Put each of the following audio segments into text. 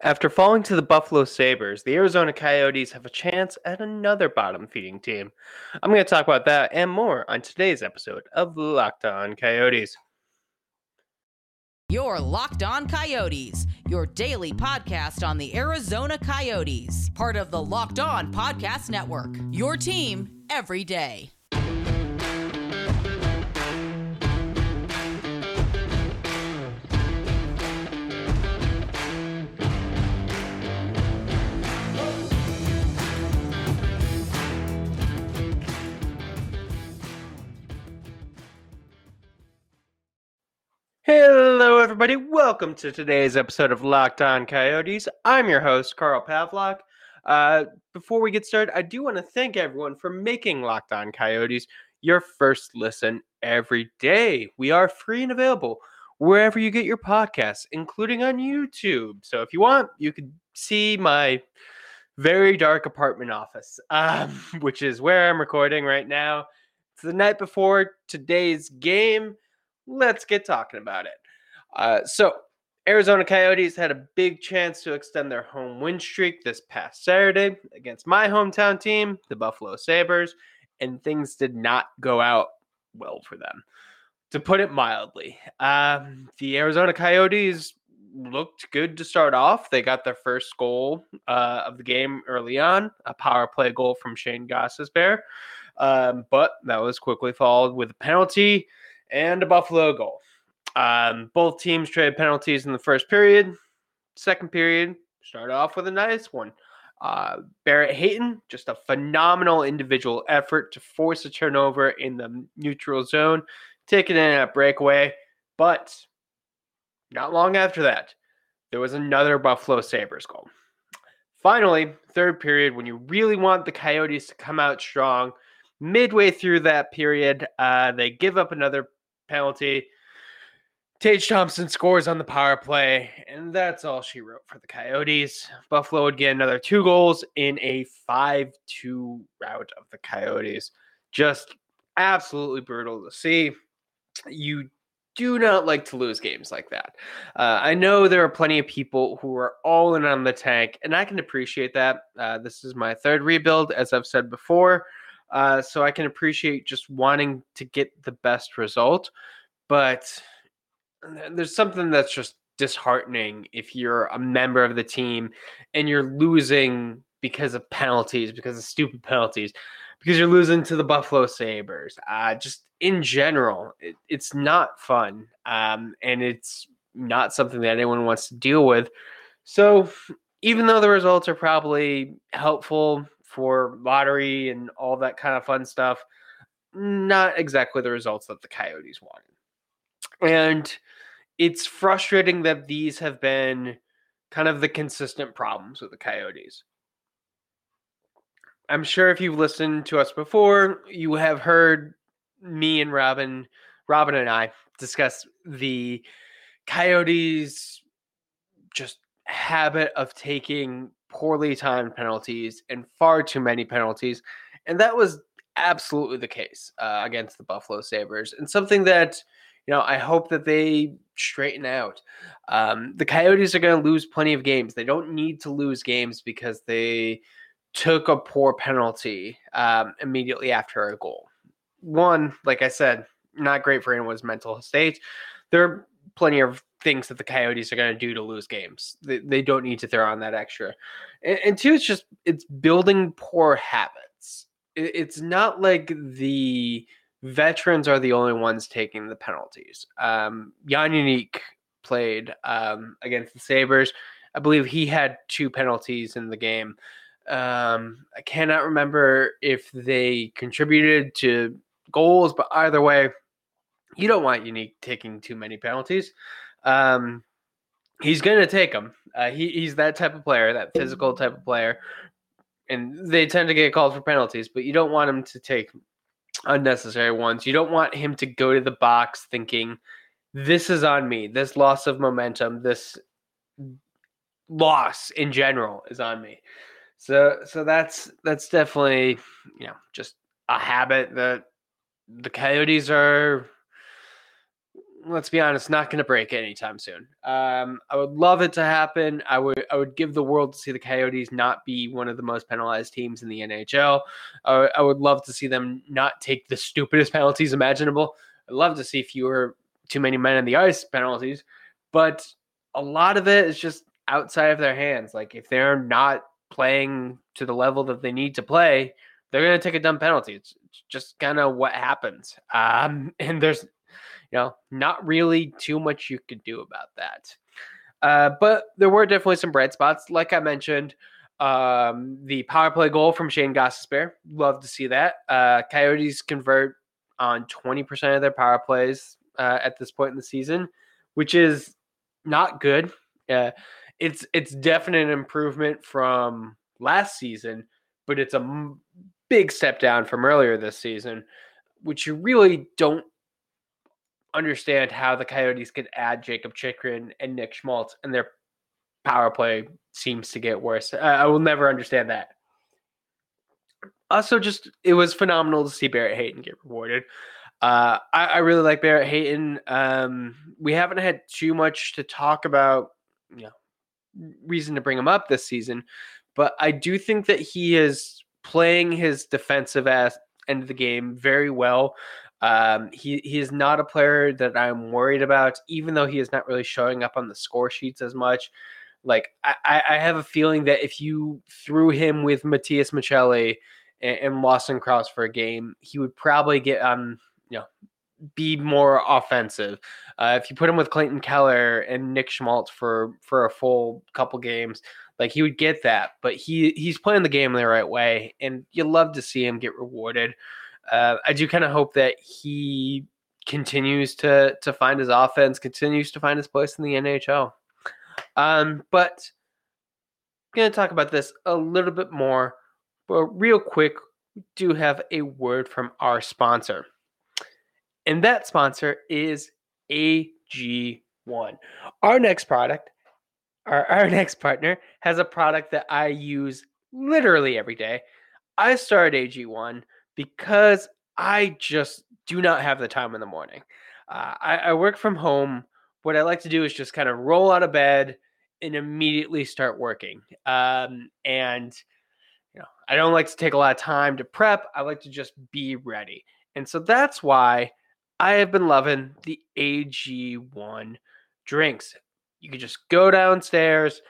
After falling to the Buffalo Sabres, the Arizona Coyotes have a chance at another bottom feeding team. I'm going to talk about that and more on today's episode of Locked On Coyotes. Your Locked On Coyotes, your daily podcast on the Arizona Coyotes, part of the Locked On Podcast Network. Your team every day. Hello, everybody. Welcome to today's episode of Locked On Coyotes. I'm your host, Carl Pavlock. Uh, before we get started, I do want to thank everyone for making Locked On Coyotes your first listen every day. We are free and available wherever you get your podcasts, including on YouTube. So if you want, you can see my very dark apartment office, um, which is where I'm recording right now. It's the night before today's game let's get talking about it. Uh, so, Arizona Coyotes had a big chance to extend their home win streak this past Saturday against my hometown team, the Buffalo Sabres, and things did not go out well for them. To put it mildly, um, the Arizona Coyotes looked good to start off. They got their first goal uh, of the game early on, a power play goal from Shane Gostisbehere. Um, but that was quickly followed with a penalty and a Buffalo goal. Um, both teams traded penalties in the first period. Second period started off with a nice one. Uh, Barrett Hayton, just a phenomenal individual effort to force a turnover in the neutral zone, taking in a breakaway. But not long after that, there was another Buffalo Sabres goal. Finally, third period, when you really want the Coyotes to come out strong, midway through that period, uh, they give up another penalty. Tage Thompson scores on the power play, and that's all she wrote for the Coyotes. Buffalo would get another two goals in a 5 2 rout of the Coyotes. Just absolutely brutal to see. You do not like to lose games like that. Uh, I know there are plenty of people who are all in on the tank, and I can appreciate that. Uh, this is my third rebuild, as I've said before. Uh, so I can appreciate just wanting to get the best result. But there's something that's just disheartening if you're a member of the team and you're losing because of penalties, because of stupid penalties, because you're losing to the Buffalo Sabres. Uh, just in general, it, it's not fun. Um, and it's not something that anyone wants to deal with. So even though the results are probably helpful for lottery and all that kind of fun stuff. Not exactly the results that the Coyotes wanted. And it's frustrating that these have been kind of the consistent problems with the Coyotes. I'm sure if you've listened to us before, you have heard me and Robin, Robin and I discuss the Coyotes just habit of taking poorly timed penalties and far too many penalties. And that was absolutely the case uh, against the Buffalo Sabres, and something that, you know, I hope that they straighten out. Um, the Coyotes are going to lose plenty of games. They don't need to lose games because they took a poor penalty um, immediately after a goal. One, like I said, not great for anyone's mental state. There are plenty of things that the Coyotes are going to do to lose games. They, they don't need to throw on that extra. And, and two, it's just it's building poor habits. It, it's not like the veterans are the only ones taking the penalties. Um, Jan Jenik played um, against the Sabres. I believe he had two penalties in the game. Um, I cannot remember if they contributed to goals, but either way, you don't want Jenik taking too many penalties. Um, he's going to take them. Uh, he, he's that type of player, that physical type of player. And they tend to get called for penalties, but you don't want him to take unnecessary ones. You don't want him to go to the box thinking, this is on me. This loss of momentum, this loss in general is on me. So so that's that's definitely, you know, just a habit that the Coyotes are let's be honest, not going to break anytime soon. Um, I would love it to happen. I would I would give the world to see the Coyotes not be one of the most penalized teams in the NHL. I, would love to see them not take the stupidest penalties imaginable. I'd love to see fewer too many men in the ice penalties, but a lot of it is just outside of their hands. Like if they're not playing to the level that they need to play, they're going to take a dumb penalty. It's, it's just kind of what happens. Um, and there's you know, not really too much you could do about that. Uh, but there were definitely some bright spots. Like I mentioned, um, the power play goal from Shane Gostisbehere. Love to see that. Uh, Coyotes convert on 20% of their power plays uh, at this point in the season, which is not good. Uh, it's it's definite improvement from last season, but it's a m- big step down from earlier this season, which you really don't understand how the Coyotes could add Jakob Chychrun and Nick Schmaltz, and their power play seems to get worse. I will never understand that. Also, just it was phenomenal to see Barrett Hayton get rewarded. Uh, I, I, really like Barrett Hayton. Um, we haven't had too much to talk about, you know, reason to bring him up this season, but I do think that he is playing his defensive end of the game very well. Um, he he is not a player that I'm worried about, even though he is not really showing up on the score sheets as much. Like I, I have a feeling that if you threw him with Matias Maccelli and, and Lawson Crouse for a game, he would probably get um you know be more offensive. Uh, if you put him with Clayton Keller and Nick Schmaltz for for a full couple games, like he would get that. But he he's playing the game the right way, and you love to see him get rewarded uh, I do kind of hope that he continues to to find his offense, continues to find his place in the NHL. Um, but I'm going to talk about this a little bit more. But real quick, we do have a word from our sponsor. And that sponsor is AG1. Our next product, our, our next partner, has a product that I use literally every day. I started AG1 because I just do not have the time in the morning. Uh, I, I work from home. What I like to do is just kind of roll out of bed and immediately start working. Um, and you know, I don't like to take a lot of time to prep. I like to just be ready. And so that's why I have been loving the AG1 drinks. You can just go downstairs,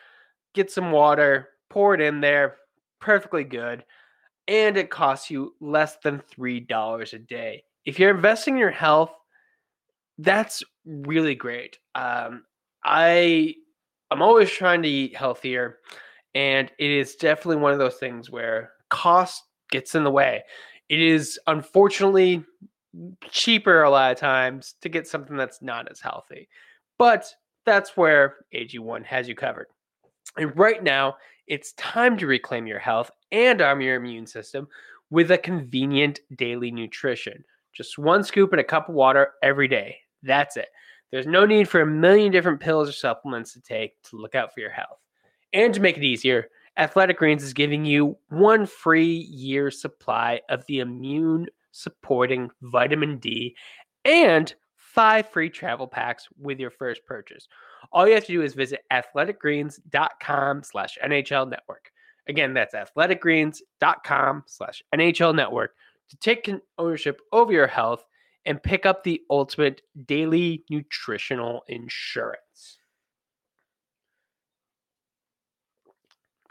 get some water, pour it in there, perfectly good and it costs you less than $3 a day. If you're investing in your health, that's really great. Um, I I'm always trying to eat healthier, and it is definitely one of those things where cost gets in the way. It is unfortunately cheaper a lot of times to get something that's not as healthy, but that's where AG1 has you covered. And right now, it's time to reclaim your health and arm your immune system with a convenient daily nutrition. Just one scoop in a cup of water every day. That's it. There's no need for a million different pills or supplements to take to look out for your health. And to make it easier, Athletic Greens is giving you one free year supply of the immune supporting vitamin D and five free travel packs with your first purchase. All you have to do is visit athleticgreens.com slash NHL network. Again, that's athleticgreens.com slash NHL network to take ownership over your health and pick up the ultimate daily nutritional insurance.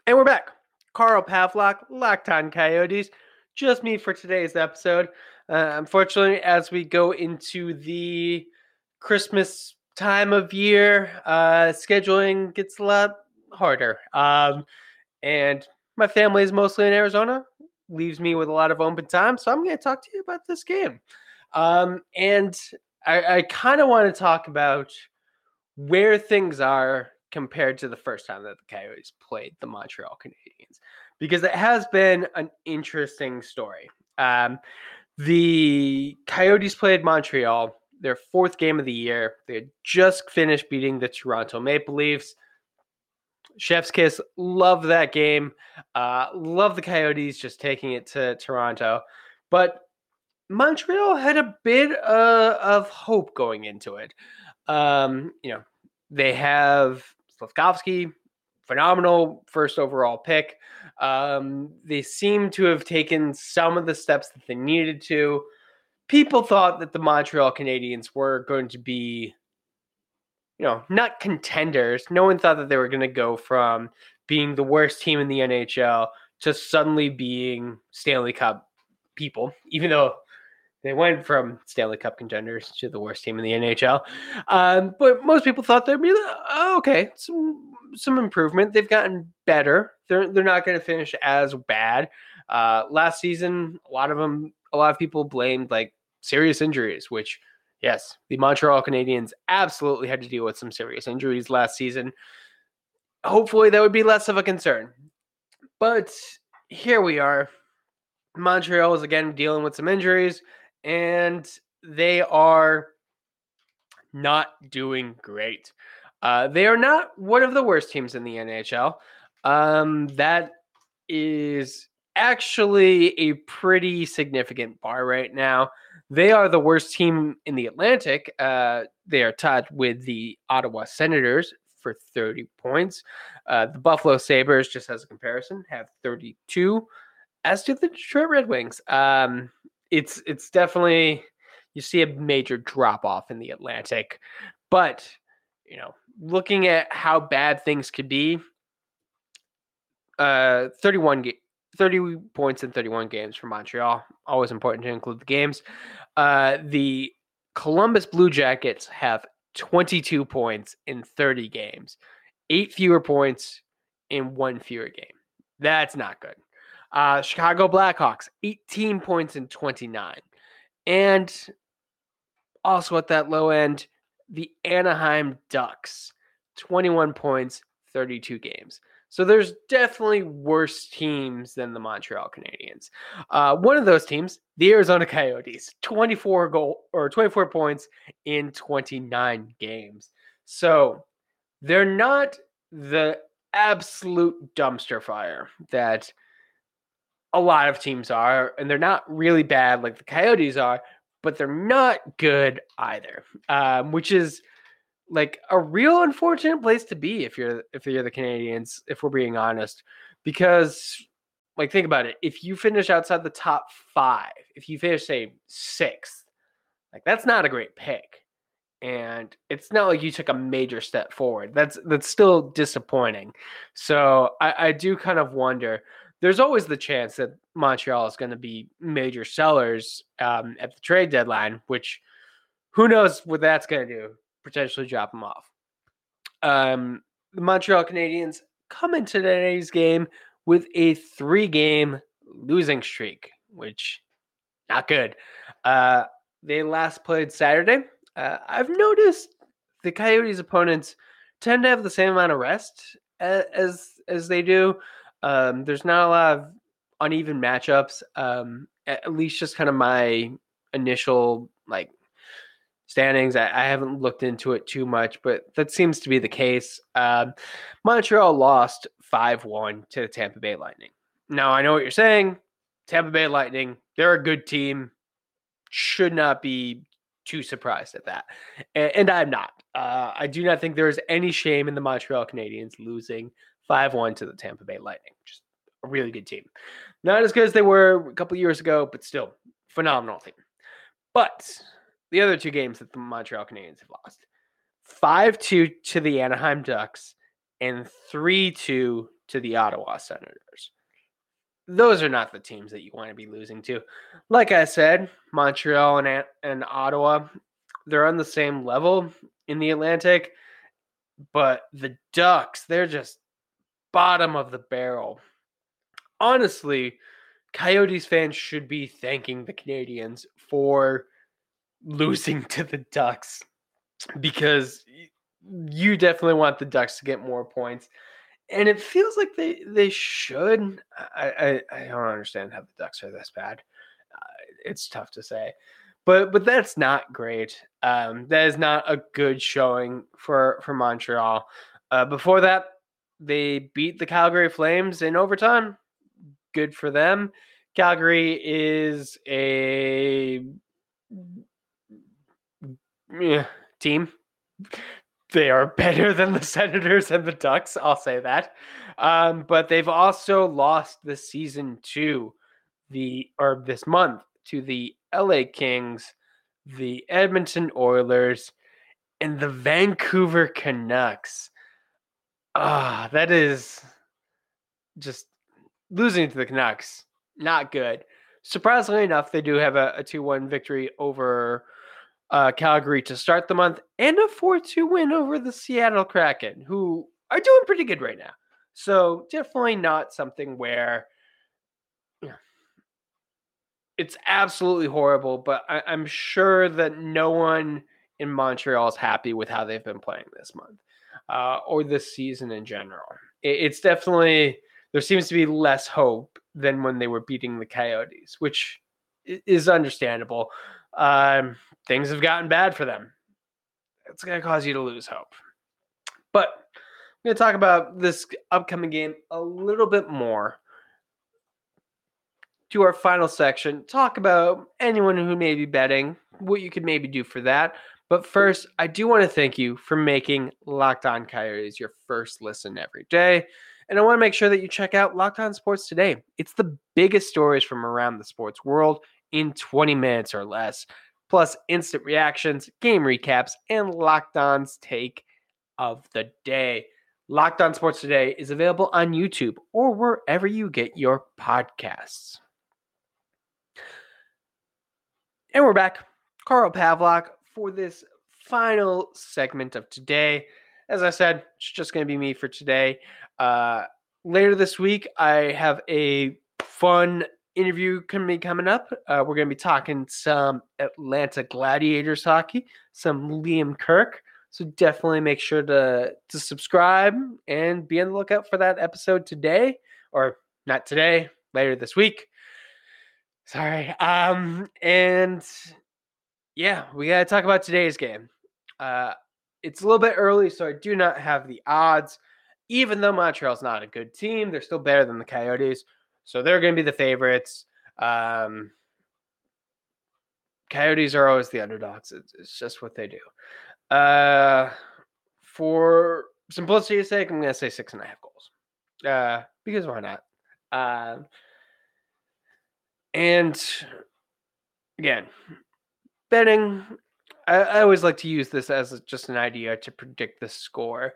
And we're back. Carl Pavlock, Locked Coyotes. Just me for today's episode. Uh, unfortunately, as we go into the Christmas time of year, uh, scheduling gets a lot harder. Um, and my family is mostly in Arizona, leaves me with a lot of open time. So I'm going to talk to you about this game. Um, and I, I kind of want to talk about where things are compared to the first time that the Coyotes played the Montreal Canadiens, because it has been an interesting story. Um, the Coyotes played Montreal, their fourth game of the year. They had just finished beating the Toronto Maple Leafs. Chef's kiss. Love that game. Uh, love the Coyotes just taking it to Toronto. But Montreal had a bit uh, of hope going into it. Um, you know, they have Slavkovsky, phenomenal first overall pick. Um, they seem to have taken some of the steps that they needed to. People thought that the Montreal Canadiens were going to be, you know, not contenders. No one thought that they were going to go from being the worst team in the NHL to suddenly being Stanley Cup people, even though they went from Stanley Cup contenders to the worst team in the NHL. Um, but most people thought they'd be oh, okay, some some improvement. They've gotten better. They're they're not going to finish as bad. Uh, last season, a lot of them, a lot of people blamed like serious injuries, which yes, the Montreal Canadiens absolutely had to deal with some serious injuries last season. Hopefully, that would be less of a concern. But here we are. Montreal is again dealing with some injuries and they are not doing great. Uh, they are not one of the worst teams in the NHL. Um, that is actually a pretty significant bar right now. They are the worst team in the Atlantic. Uh, they are tied with the Ottawa Senators for 30 points. Uh, the Buffalo Sabres, just as a comparison, have 32, as do the Detroit Red Wings. Um, it's it's definitely you see a major drop off in the Atlantic. But, you know, looking at how bad things could be, uh 31 ga- 30 points in 31 games for Montreal. Always important to include the games. Uh the Columbus Blue Jackets have 22 points in 30 games. 8 fewer points in one fewer game. That's not good. Uh, Chicago Blackhawks, 18 points in 29. And also at that low end, the Anaheim Ducks, 21 points, 32 games. So there's definitely worse teams than the Montreal Canadiens. Uh, one of those teams, the Arizona Coyotes, 24 goal or 24 points in 29 games. So they're not the absolute dumpster fire that a lot of teams are, and they're not really bad like the Coyotes are, but they're not good either. Um, which is like a real unfortunate place to be if you're if you're the Canadiens, if we're being honest, because like think about it, if you finish outside the top five, if you finish say sixth, like that's not a great pick. And it's not like you took a major step forward. That's that's still disappointing. So I, I do kind of wonder there's always the chance that Montreal is going to be major sellers um, at the trade deadline, which who knows what that's going to do? Potentially drop them off. Um, the Montreal Canadiens come into today's game with a three-game losing streak, which not good. Uh, they last played Saturday. Uh, I've noticed the Coyotes' opponents tend to have the same amount of rest as, as they do. Um, there's not a lot of uneven matchups. Um, at least just kind of my initial like standings. I, I, haven't looked into it too much, but that seems to be the case. Um, Montreal lost 5 1 to the Tampa Bay Lightning. Now, I know what you're saying. Tampa Bay Lightning, they're a good team. Should not be too surprised at that. And, and I'm not. Uh, I do not think there is any shame in the Montreal Canadiens losing 5 1 to the Tampa Bay Lightning. Just a really good team. Not as good as they were a couple years ago, but still phenomenal team. But the other two games that the Montreal Canadiens have lost 5 2 to the Anaheim Ducks and 3 2 to the Ottawa Senators. Those are not the teams that you want to be losing to. Like I said, Montreal and, and Ottawa, they're on the same level in the Atlantic, but the Ducks, they're just bottom of the barrel. Honestly, Coyotes fans should be thanking the Canadiens for losing to the Ducks because you definitely want the Ducks to get more points. And it feels like they they should. I I, I don't understand how the Ducks are this bad. Uh, it's tough to say, but but that's not great. Um, that is not a good showing for for Montreal. Uh, before that, they beat the Calgary Flames in overtime. Good for them. Calgary is a yeah, team. They are better than the Senators and the Ducks, I'll say that. Um, but they've also lost this season to the or this month to the LA Kings, the Edmonton Oilers, and the Vancouver Canucks. Ah, that is just losing to the Canucks. Not good. Surprisingly enough, they do have a, a 2 1 victory over uh, Calgary to start the month and a 4 2 win over the Seattle Kraken, who are doing pretty good right now. So, definitely not something where it's absolutely horrible, but I, I'm sure that no one in Montreal is happy with how they've been playing this month uh, or this season in general. It, it's definitely, there seems to be less hope than when they were beating the Coyotes, which is understandable. Um, things have gotten bad for them. It's going to cause you to lose hope. But I'm going to talk about this upcoming game a little bit more. To our final section, talk about anyone who may be betting, what you could maybe do for that. But first, I do want to thank you for making Locked On Coyotes your first listen every day. And I want to make sure that you check out Locked On Sports today. It's the biggest stories from around the sports world in 20 minutes or less, plus instant reactions, game recaps, and Locked On's take of the day. Locked On Sports Today is available on YouTube or wherever you get your podcasts. And we're back. Carl Pavlock for this final segment of today. As I said, it's just going to be me for today. Uh, later this week, I have a fun interview coming coming up. Uh, we're going to be talking some Atlanta Gladiators hockey, some Liam Kirk. So definitely make sure to to subscribe and be on the lookout for that episode today, or not today, later this week. Sorry. Um, and yeah, we got to talk about today's game. Uh, it's a little bit early, so I do not have the odds. Even though Montreal's not a good team, they're still better than the Coyotes, so they're going to be the favorites. Um, Coyotes are always the underdogs. It's, it's just what they do. Uh, for simplicity's sake, I'm going to say six and a half goals. Uh, because why not? Uh, and again, betting, I, I, always like to use this as just an idea to predict the score.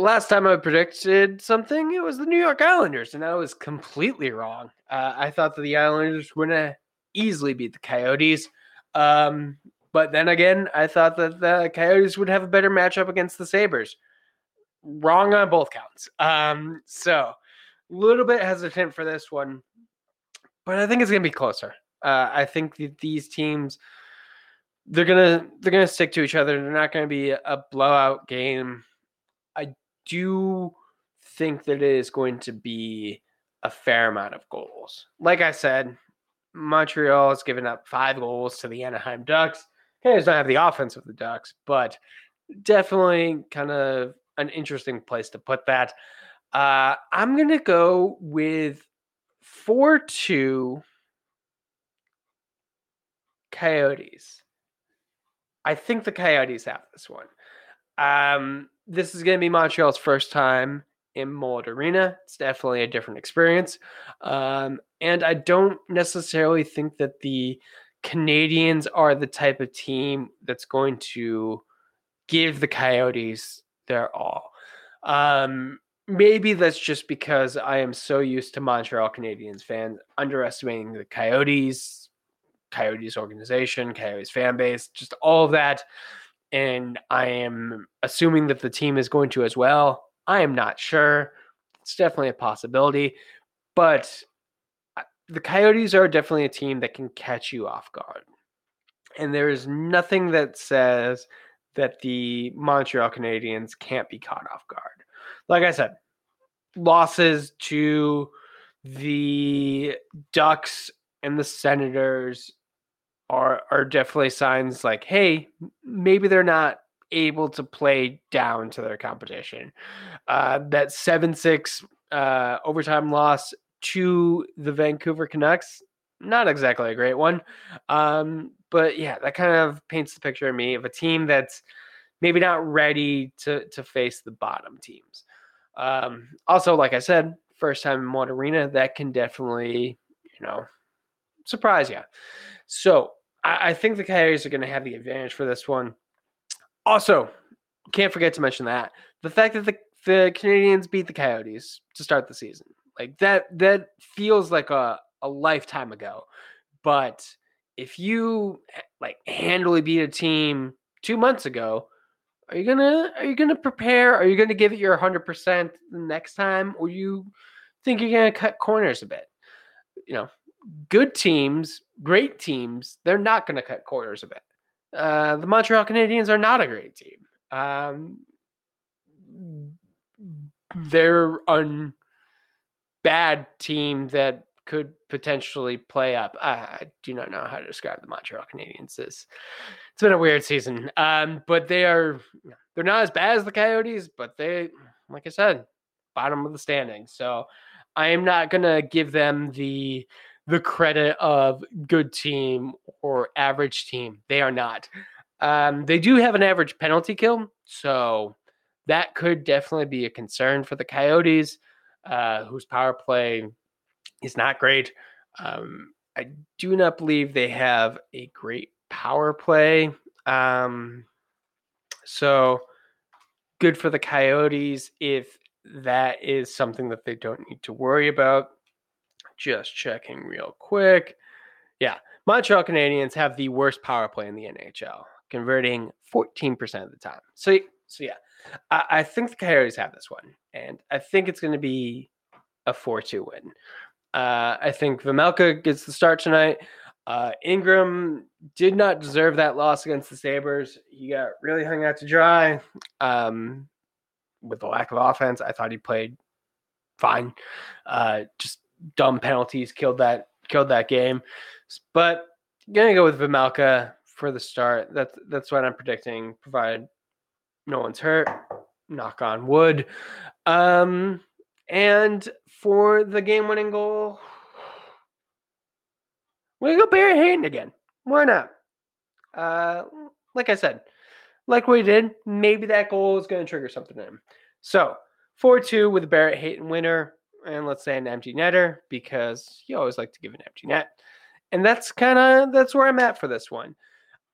Last time I predicted something, it was the New York Islanders, and I was completely wrong. Uh, I thought that the Islanders were going to easily beat the Coyotes. Um, but then again, I thought that the Coyotes would have a better matchup against the Sabres. Wrong on both counts. Um, so a little bit hesitant for this one but I think it's going to be closer. Uh, I think that these teams they're gonna they're gonna stick to each other. They're not going to be a blowout game. Do think that it is going to be a fair amount of goals. Like I said, Montreal has given up five goals to the Anaheim Ducks. Does not have the offense of the Ducks, but definitely kind of an interesting place to put that. Uh, I'm gonna go with 4 2 Coyotes. I think the Coyotes have this one. Um, this is going to be Montreal's first time in Mullet Arena. It's definitely a different experience. Um, and I don't necessarily think that the Canadiens are the type of team that's going to give the Coyotes their all. Um, maybe that's just because I am so used to Montreal Canadiens fans underestimating the Coyotes, Coyotes organization, Coyotes fan base, just all of that. And I am assuming that the team is going to as well. I am not sure. It's definitely a possibility. But uh, the Coyotes are definitely a team that can catch you off guard. And there is nothing that says that the Montreal Canadiens can't be caught off guard like I said, losses to the Ducks and the Senators are are definitely signs like, hey, maybe they're not able to play down to their competition. Uh, that seven six uh, overtime loss to the Vancouver Canucks, not exactly a great one. Um, but yeah, that kind of paints the picture of me of a team that's maybe not ready to to face the bottom teams. Um, also, like I said, first time in one arena, that can definitely, you know, surprise you. So I, I think the Coyotes are going to have the advantage for this one. Also, can't forget to mention that the fact that the, the Canadiens beat the Coyotes to start the season, like that, that feels like a, a lifetime ago. But if you like handily beat a team two months ago, are you gonna are you gonna prepare? Are you gonna give it your hundred percent next time, or you think you're gonna cut corners a bit? You know, good teams, great teams, they're not gonna cut corners a bit. Uh, the Montreal Canadiens are not a great team. Um, they're a bad team that could potentially play up. I do not know how to describe the Montreal Canadiens. It's, it's been a weird season. Um, but they are they're not as bad as the Coyotes, but they, like I said, bottom of the standing. So I am not gonna give them the the credit of good team or average team. They are not. Um, they do have an average penalty kill, so that could definitely be a concern for the Coyotes, uh, whose power play is not great. Um, I do not believe they have a great power play. Um, so good for the Coyotes if that is something that they don't need to worry about. Just checking real quick. Yeah, Montreal Canadiens have the worst power play in the NHL, converting 14% of the time. So, so yeah, I, I think the Coyotes have this one, and I think it's going to be a 4 2 win. Uh, I think Vejmelka gets the start tonight. Uh, Ingram did not deserve that loss against the Sabres. He got really hung out to dry um, with the lack of offense. I thought he played fine. Uh, just dumb penalties killed that killed that game. But gonna go with Vejmelka for the start. That's that's what I'm predicting, provided no one's hurt. Knock on wood. Um, and for the game winning goal, we're gonna go Barrett Hayton again. Why not? Uh, like I said, like we did, maybe that goal is to trigger something in him. So, 4 2 with Barrett Hayton winner, and let's say an empty netter because you always like to give an empty net. And that's kind of that's where I'm at for this one.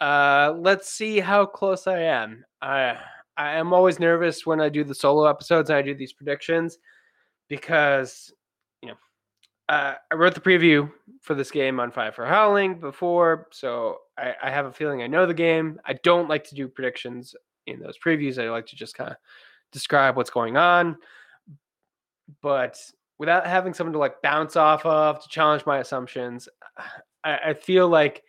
Uh, let's see how close I am. I I am always nervous when I do the solo episodes and I do these predictions because you know uh, I wrote the preview for this game on Five for Howling before, so I, I, have a feeling I know the game. I don't like to do predictions in those previews. I like to just kind of describe what's going on, but without having someone to like bounce off of to challenge my assumptions, I, I feel like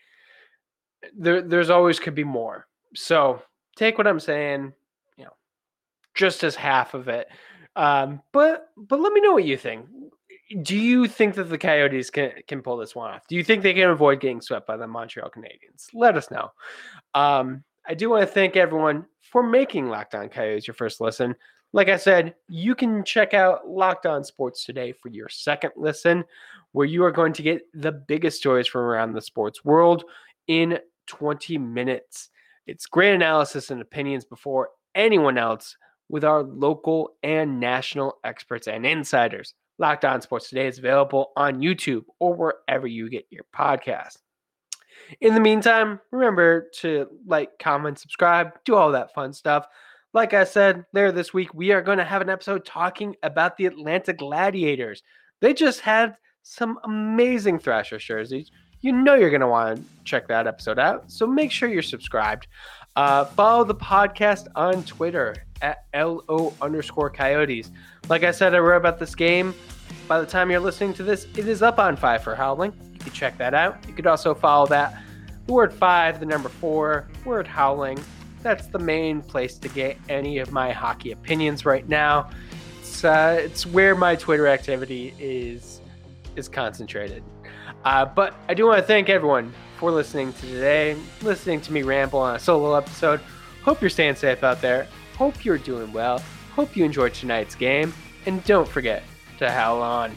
there there's always could be more. So take what I'm saying, you know, just as half of it. Um, but but let me know what you think. Do you think that the Coyotes can can pull this one off? Do you think they can avoid getting swept by the Montreal Canadiens? Let us know. Um, I do want to thank everyone for making Locked On Coyotes your first listen. Like I said, you can check out Locked On Sports today for your second listen, where you are going to get the biggest stories from around the sports world in 20 minutes. It's great analysis and opinions before anyone else with our local and national experts and insiders. Locked On Sports Today is available on YouTube or wherever you get your podcast. In the meantime, remember to like, comment, subscribe, do all that fun stuff. Like I said there this week, we are going to have an episode talking about the Atlanta Gladiators. They just had some amazing Thrasher jerseys. You know you're going to want to check that episode out. So make sure you're subscribed. Uh, follow the podcast on Twitter at LO underscore coyotes. Like I said, I wrote about this game. By the time you're listening to this, it is up on Five for Howling. You can check that out. You could also follow that word five, the number four, word howling. That's the main place to get any of my hockey opinions right now. It's uh, it's where my Twitter activity is is concentrated. Uh, but I do want to thank everyone for listening to today, listening to me ramble on a solo episode. Hope you're staying safe out there. Hope you're doing well. Hope you enjoyed tonight's game. And don't forget to howl on.